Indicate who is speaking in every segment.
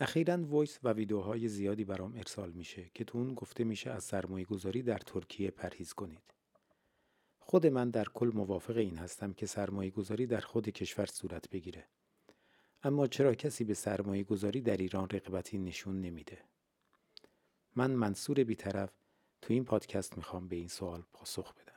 Speaker 1: اخیرا voice و ویدیوهای زیادی برام ارسال میشه که تو اون گفته میشه از سرمایه گذاری در ترکیه پرهیز کنید. خود من در کل موافق این هستم که سرمایه گذاری در خود کشور صورت بگیره. اما چرا کسی به سرمایه گذاری در ایران رغبتی نشون نمیده؟ من منصور بیطرف تو این پادکست می‌خوام به این سوال پاسخ بدم.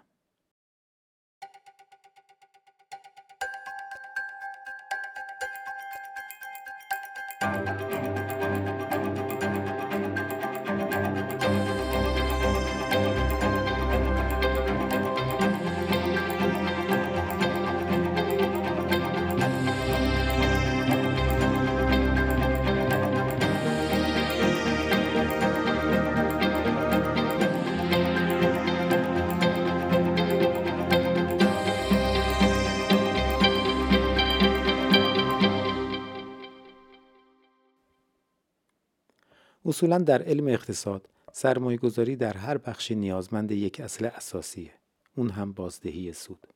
Speaker 1: اصولا در علم اقتصاد سرمایه گذاری در هر بخش نیازمند یک اصل اساسیه. اون هم بازدهی سود.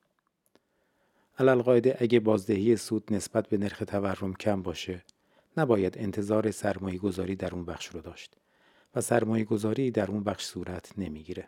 Speaker 1: قاعده اگه بازدهی سود نسبت به نرخ تورم کم باشه نباید انتظار سرمایه گذاری در اون بخش رو داشت و سرمایه گذاری در اون بخش صورت نمی‌گیره.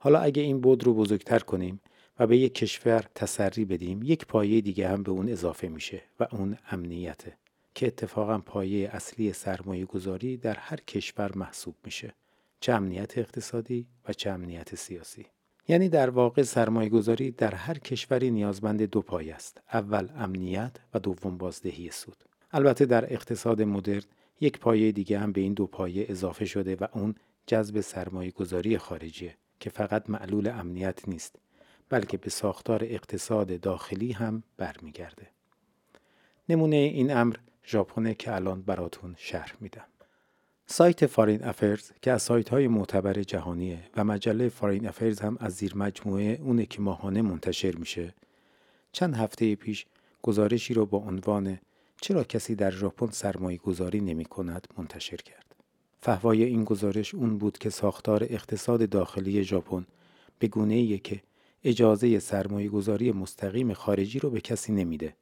Speaker 1: حالا اگه این بود رو بزرگتر کنیم و به یک کشور تسری بدیم یک پایه دیگه هم به اون اضافه میشه و اون امنیته. که اتفاقا پایه اصلی سرمایه گذاری در هر کشور محسوب میشه. چه امنیت اقتصادی و چه امنیت سیاسی. یعنی در واقع سرمایه گذاری در هر کشوری نیازمند دو پایه است. اول امنیت و دوم بازدهی سود. البته در اقتصاد مدرن یک پایه دیگه هم به این دو پایه اضافه شده و اون جذب سرمایه گذاری خارجیه که فقط معلول امنیت نیست بلکه به ساختار اقتصاد داخلی هم برمیگرده. نمونه این امر ژاپن که الان براتون شرح میدم. سایت فارین افرز که از سایت های معتبر جهانیه و مجله فارین افرز هم از زیر مجموعه اونه که ماهانه منتشر میشه چند هفته پیش گزارشی رو با عنوان چرا کسی در ژاپن سرمایه گذاری نمی کند منتشر کرد. فهوای این گزارش اون بود که ساختار اقتصاد داخلی ژاپن به گونه که اجازه سرمایه گذاری مستقیم خارجی رو به کسی نمیده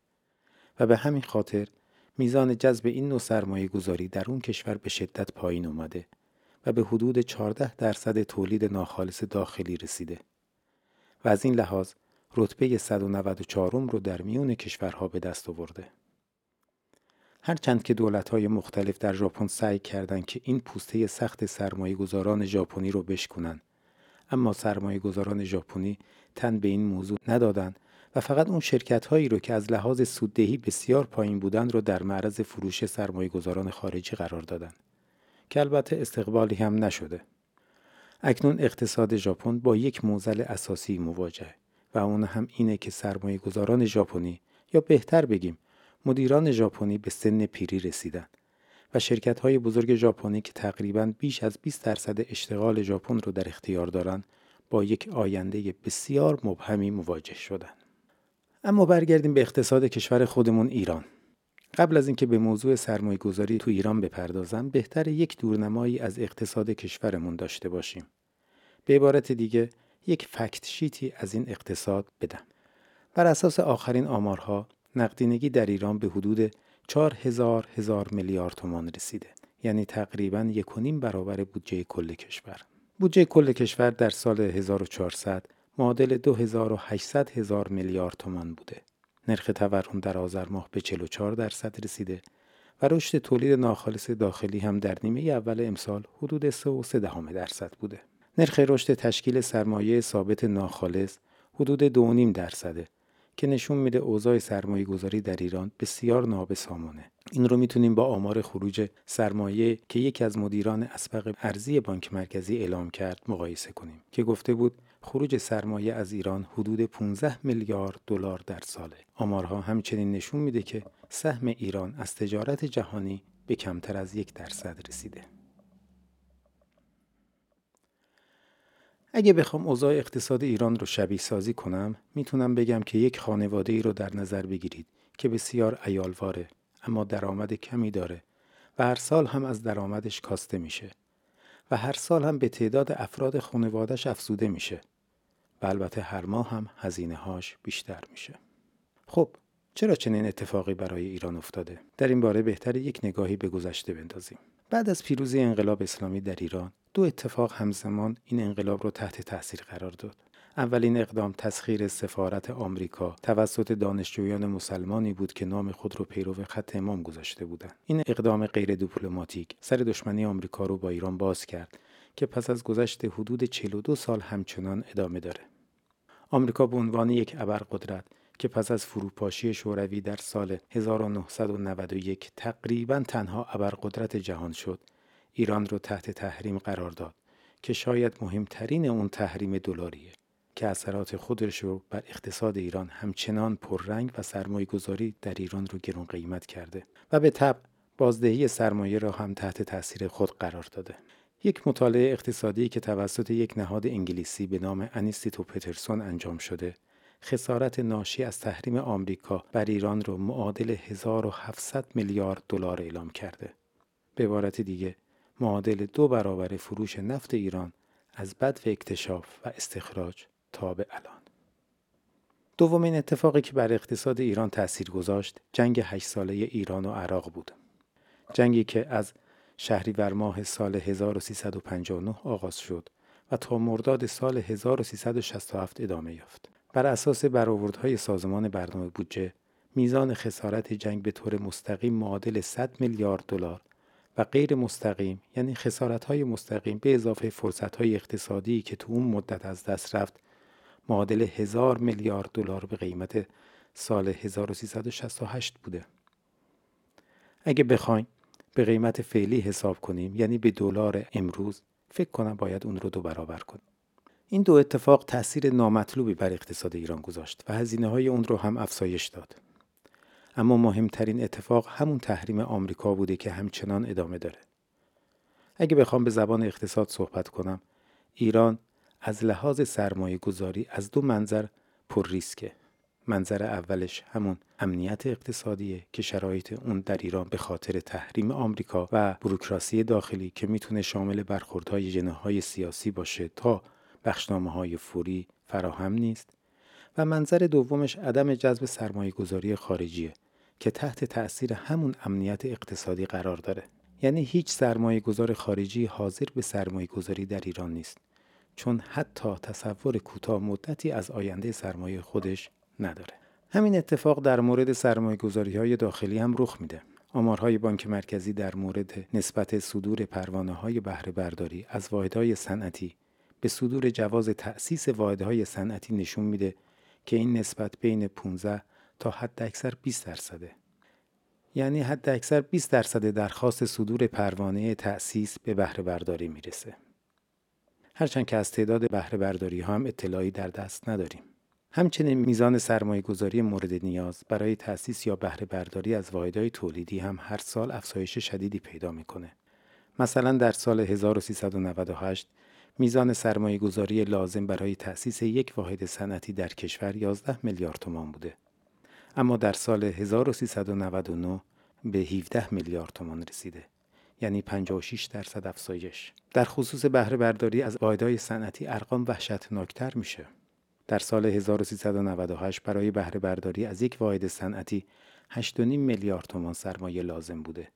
Speaker 1: و به همین خاطر میزان جذب این نوع سرمایه گذاری در اون کشور به شدت پایین اومده و به حدود 14 درصد تولید ناخالص داخلی رسیده و از این لحاظ رتبه 194 رو در میون کشورها به دست آورده. هرچند که دولت‌های مختلف در ژاپن سعی کردند که این پوسته سخت سرمایه گذاران ژاپنی رو بشکنن اما سرمایه گذاران ژاپنی تن به این موضوع ندادند و فقط اون شرکت هایی رو که از لحاظ سوددهی بسیار پایین بودن رو در معرض فروش سرمایه گذاران خارجی قرار دادن که البته استقبالی هم نشده. اکنون اقتصاد ژاپن با یک موزل اساسی مواجه و اون هم اینه که سرمایه گذاران ژاپنی یا بهتر بگیم مدیران ژاپنی به سن پیری رسیدن و شرکت های بزرگ ژاپنی که تقریبا بیش از 20 درصد اشتغال ژاپن رو در اختیار دارند با یک آینده بسیار مبهمی مواجه شدند. اما برگردیم به اقتصاد کشور خودمون ایران. قبل از اینکه به موضوع سرمایه گذاری تو ایران بپردازم بهتر یک دورنمایی از اقتصاد کشورمون داشته باشیم. به عبارت دیگه یک فکت شیتی از این اقتصاد بدم. بر اساس آخرین آمارها نقدینگی در ایران به حدود 4000 هزار میلیارد تومان رسیده. یعنی تقریبا یک برابر بودجه کل کشور. بودجه کل کشور در سال 1400 معادل 2800 هزار میلیارد تومان بوده. نرخ تورم در آذر ماه به 44 درصد رسیده و رشد تولید ناخالص داخلی هم در نیمه اول امسال حدود 3.3 درصد بوده. نرخ رشد تشکیل سرمایه ثابت ناخالص حدود 2.5 درصده که نشون میده اوضاع سرمایه گذاری در ایران بسیار نابسامانه. این رو می‌تونیم با آمار خروج سرمایه که یکی از مدیران اسبق ارزی بانک مرکزی اعلام کرد مقایسه کنیم که گفته بود خروج سرمایه از ایران حدود 15 میلیارد دلار در ساله. آمارها همچنین نشون میده که سهم ایران از تجارت جهانی به کمتر از یک درصد رسیده. اگه بخوام اوضاع اقتصاد ایران رو شبیه سازی کنم می‌تونم بگم که یک خانواده ای رو در نظر بگیرید که بسیار ایالواره اما درآمد کمی داره و هر سال هم از درآمدش کاسته میشه و هر سال هم به تعداد افراد خانوادش افزوده میشه و البته هر ماه هم هزینه هاش بیشتر میشه. خب چرا چنین اتفاقی برای ایران افتاده در این باره بهتر یک نگاهی به گذشته بندازیم بعد از پیروزی انقلاب اسلامی در ایران دو اتفاق همزمان این انقلاب را تحت تاثیر قرار داد. اولین اقدام تسخیر سفارت آمریکا توسط دانشجویان مسلمانی بود که نام خود را پیرو خط امام گذاشته بودند. این اقدام غیر دیپلماتیک سر دشمنی آمریکا رو با ایران باز کرد که پس از گذشت حدود 42 سال همچنان ادامه داره. آمریکا به عنوان یک ابرقدرت که پس از فروپاشی شوروی در سال 1991 تقریبا تنها ابرقدرت جهان شد ایران را تحت تحریم قرار داد که شاید مهمترین اون تحریم دلاریه که اثرات خودش رو بر اقتصاد ایران همچنان پررنگ و سرمایه گذاری در ایران رو گرون قیمت کرده و به طب بازدهی سرمایه را هم تحت تاثیر خود قرار داده. یک مطالعه اقتصادی که توسط یک نهاد انگلیسی به نام انیستیتو پترسون انجام شده خسارت ناشی از تحریم آمریکا بر ایران را معادل 1700 میلیارد دلار اعلام کرده. به عبارت دیگه معادل دو برابر فروش نفت ایران از بد و اکتشاف و استخراج تا به الان. دومین اتفاقی که بر اقتصاد ایران تأثیر گذاشت جنگ هشت ساله ایران و عراق بود. جنگی که از شهریور ماه سال 1359 آغاز شد و تا مرداد سال 1367 ادامه یافت. بر اساس برآوردهای سازمان برنامه بودجه میزان خسارت جنگ به طور مستقیم معادل 100 میلیارد دلار غیر مستقیم یعنی خسارت های مستقیم به اضافه فرصت های اقتصادی که تو اون مدت از دست رفت معادل هزار میلیارد دلار به قیمت سال 1368 بوده. اگه بخوایم به قیمت فعلی حساب کنیم یعنی به دلار امروز فکر کنم باید اون رو دو برابر کنیم. این دو اتفاق تاثیر نامطلوبی بر اقتصاد ایران گذاشت و هزینه های اون رو هم افزایش داد. اما مهمترین اتفاق همون تحریم آمریکا بوده که همچنان ادامه داره. اگه بخوام به زبان اقتصاد صحبت کنم، ایران از لحاظ سرمایه گذاری از دو منظر پر ریسکه. منظر اولش همون امنیت اقتصادیه که شرایط اون در ایران به خاطر تحریم آمریکا و بروکراسی داخلی که می‌تونه شامل برخوردهای جناهای سیاسی باشه تا بخشنامه های فوری فراهم نیست و منظر دومش عدم جذب سرمایه گذاری خارجیه که تحت تأثیر همون امنیت اقتصادی قرار داره. یعنی هیچ سرمایه گذار خارجی حاضر به سرمایه گذاری در ایران نیست چون حتی تصور کوتاه مدتی از آینده سرمایه خودش نداره. همین اتفاق در مورد سرمایه گذاری های داخلی هم رخ میده. آمارهای بانک مرکزی در مورد نسبت صدور پروانه های بهره برداری از واحدهای صنعتی به صدور جواز تأسیس واحدهای صنعتی نشون میده که این نسبت بین 15 تا حد اکثر 20 درصده. یعنی حد اکثر 20 درصد درخواست صدور پروانه تأسیس به بهره برداری می‌رسه. هرچند که از تعداد بهره برداری ها هم اطلاعی در دست نداریم. همچنین میزان سرمایه گذاری مورد نیاز برای تأسیس یا بهره برداری از واحدهای تولیدی هم هر سال افزایش شدیدی پیدا می‌کنه. مثلا در سال 1398 میزان سرمایه گذاری لازم برای تأسیس یک واحد صنعتی در کشور 11 میلیارد تومان بوده. اما در سال 1399 به 17 میلیارد تومان رسیده. یعنی 56 درصد افزایش. در خصوص بهره برداری از واحدهای صنعتی ارقام وحشتناکتر میشه. در سال 1398 برای بهره برداری از یک واحد صنعتی 8.5 میلیارد تومان سرمایه لازم بوده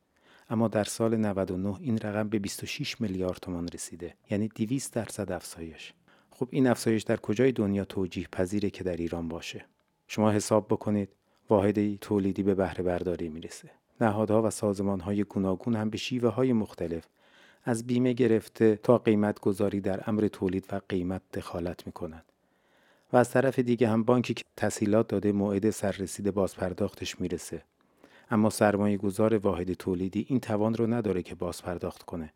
Speaker 1: اما در سال 99 این رقم به 26 میلیارد تومان رسیده یعنی 200 درصد افزایش. خب این افزایش در کجای دنیا توجیه پذیره که در ایران باشه؟ شما حساب بکنید واحد تولیدی به بهره برداری می‌رسه. نهادها و سازمانهای گوناگون هم به شیوه های مختلف از بیمه گرفته تا قیمت گذاری در امر تولید و قیمت دخالت می‌کنند. و از طرف دیگه هم بانکی که تسهیلات داده موعد سررسید بازپرداختش می‌رسه. اما سرمایه گذار واحد تولیدی این توان رو نداره که باز پرداخت کنه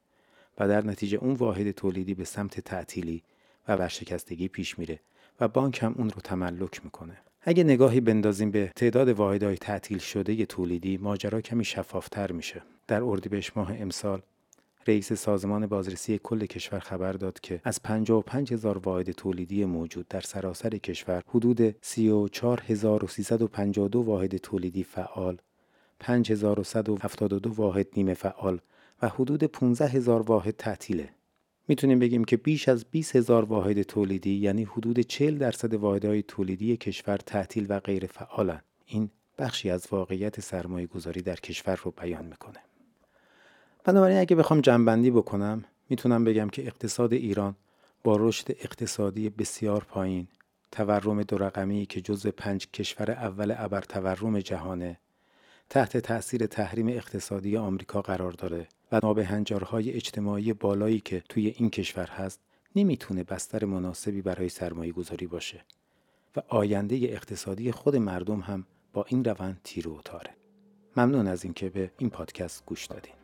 Speaker 1: و در نتیجه اون واحد تولیدی به سمت تعطیلی و ورشکستگی پیش میره و بانک هم اون رو تملک می‌کنه. اگه نگاهی بندازیم به تعداد واحدهای تعطیل شده تولیدی ماجرا کمی شفافتر میشه. در اردیبهشت ماه امسال رئیس سازمان بازرسی کل کشور خبر داد که از 55 هزار واحد تولیدی موجود در سراسر کشور حدود 34352 واحد تولیدی فعال 5172 واحد نیمه فعال و حدود 15 هزار واحد تعطیله. می‌تونیم بگیم که بیش از 20 هزار واحد تولیدی یعنی حدود 40 درصد واحدهای تولیدی کشور تعطیل و غیر فعالن. این بخشی از واقعیت سرمایه گذاری در کشور رو بیان می‌کنه. بنابراین اگه بخوام جنبندی بکنم می‌تونم بگم که اقتصاد ایران با رشد اقتصادی بسیار پایین تورم دو رقمی که جزو پنج کشور اول ابر تورم جهانه تحت تأثیر تحریم اقتصادی آمریکا قرار داره و نابهنجارهای اجتماعی بالایی که توی این کشور هست نمی‌تونه بستر مناسبی برای سرمایه گذاری باشه و آینده اقتصادی خود مردم هم با این روند تیر و تاره. ممنون از اینکه به این پادکست گوش دادین.